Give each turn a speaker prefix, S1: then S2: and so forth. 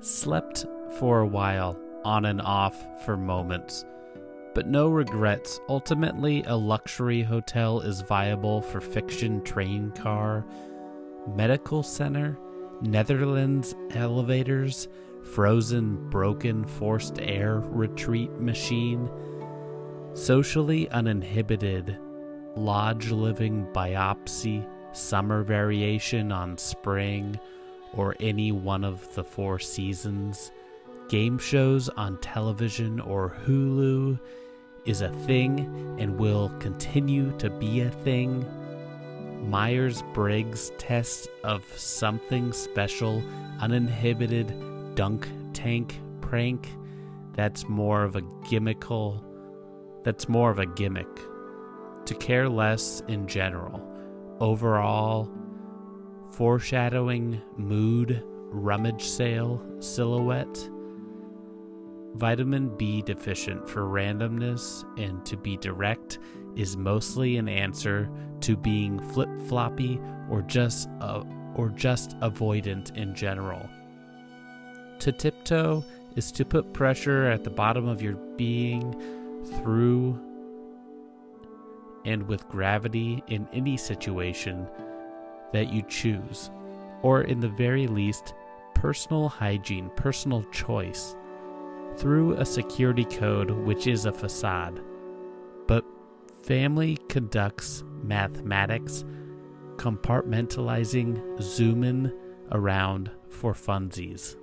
S1: Slept for a while, on and off for moments, but no regrets. Ultimately, a luxury hotel is viable for fiction train car, medical center, Netherlands elevators, frozen, broken, forced air retreat machine, socially uninhibited, lodge living biopsy, summer variation on spring, or any one of the four seasons, game shows on television or Hulu is a thing and will continue to be a thing. Myers Briggs test of something special, uninhibited dunk tank prank. That's more of a gimmickal. That's more of a gimmick. To care less in general. Overall, foreshadowing mood, rummage sale, silhouette. Vitamin B deficient for randomness and to be direct is mostly an answer to being flip floppy or just uh, or just avoidant in general. To tiptoe is to put pressure at the bottom of your being through and with gravity in any situation that you choose, or in the very least, personal hygiene, personal choice, through a security code which is a facade. But family conducts mathematics, compartmentalizing, zooming around for funsies.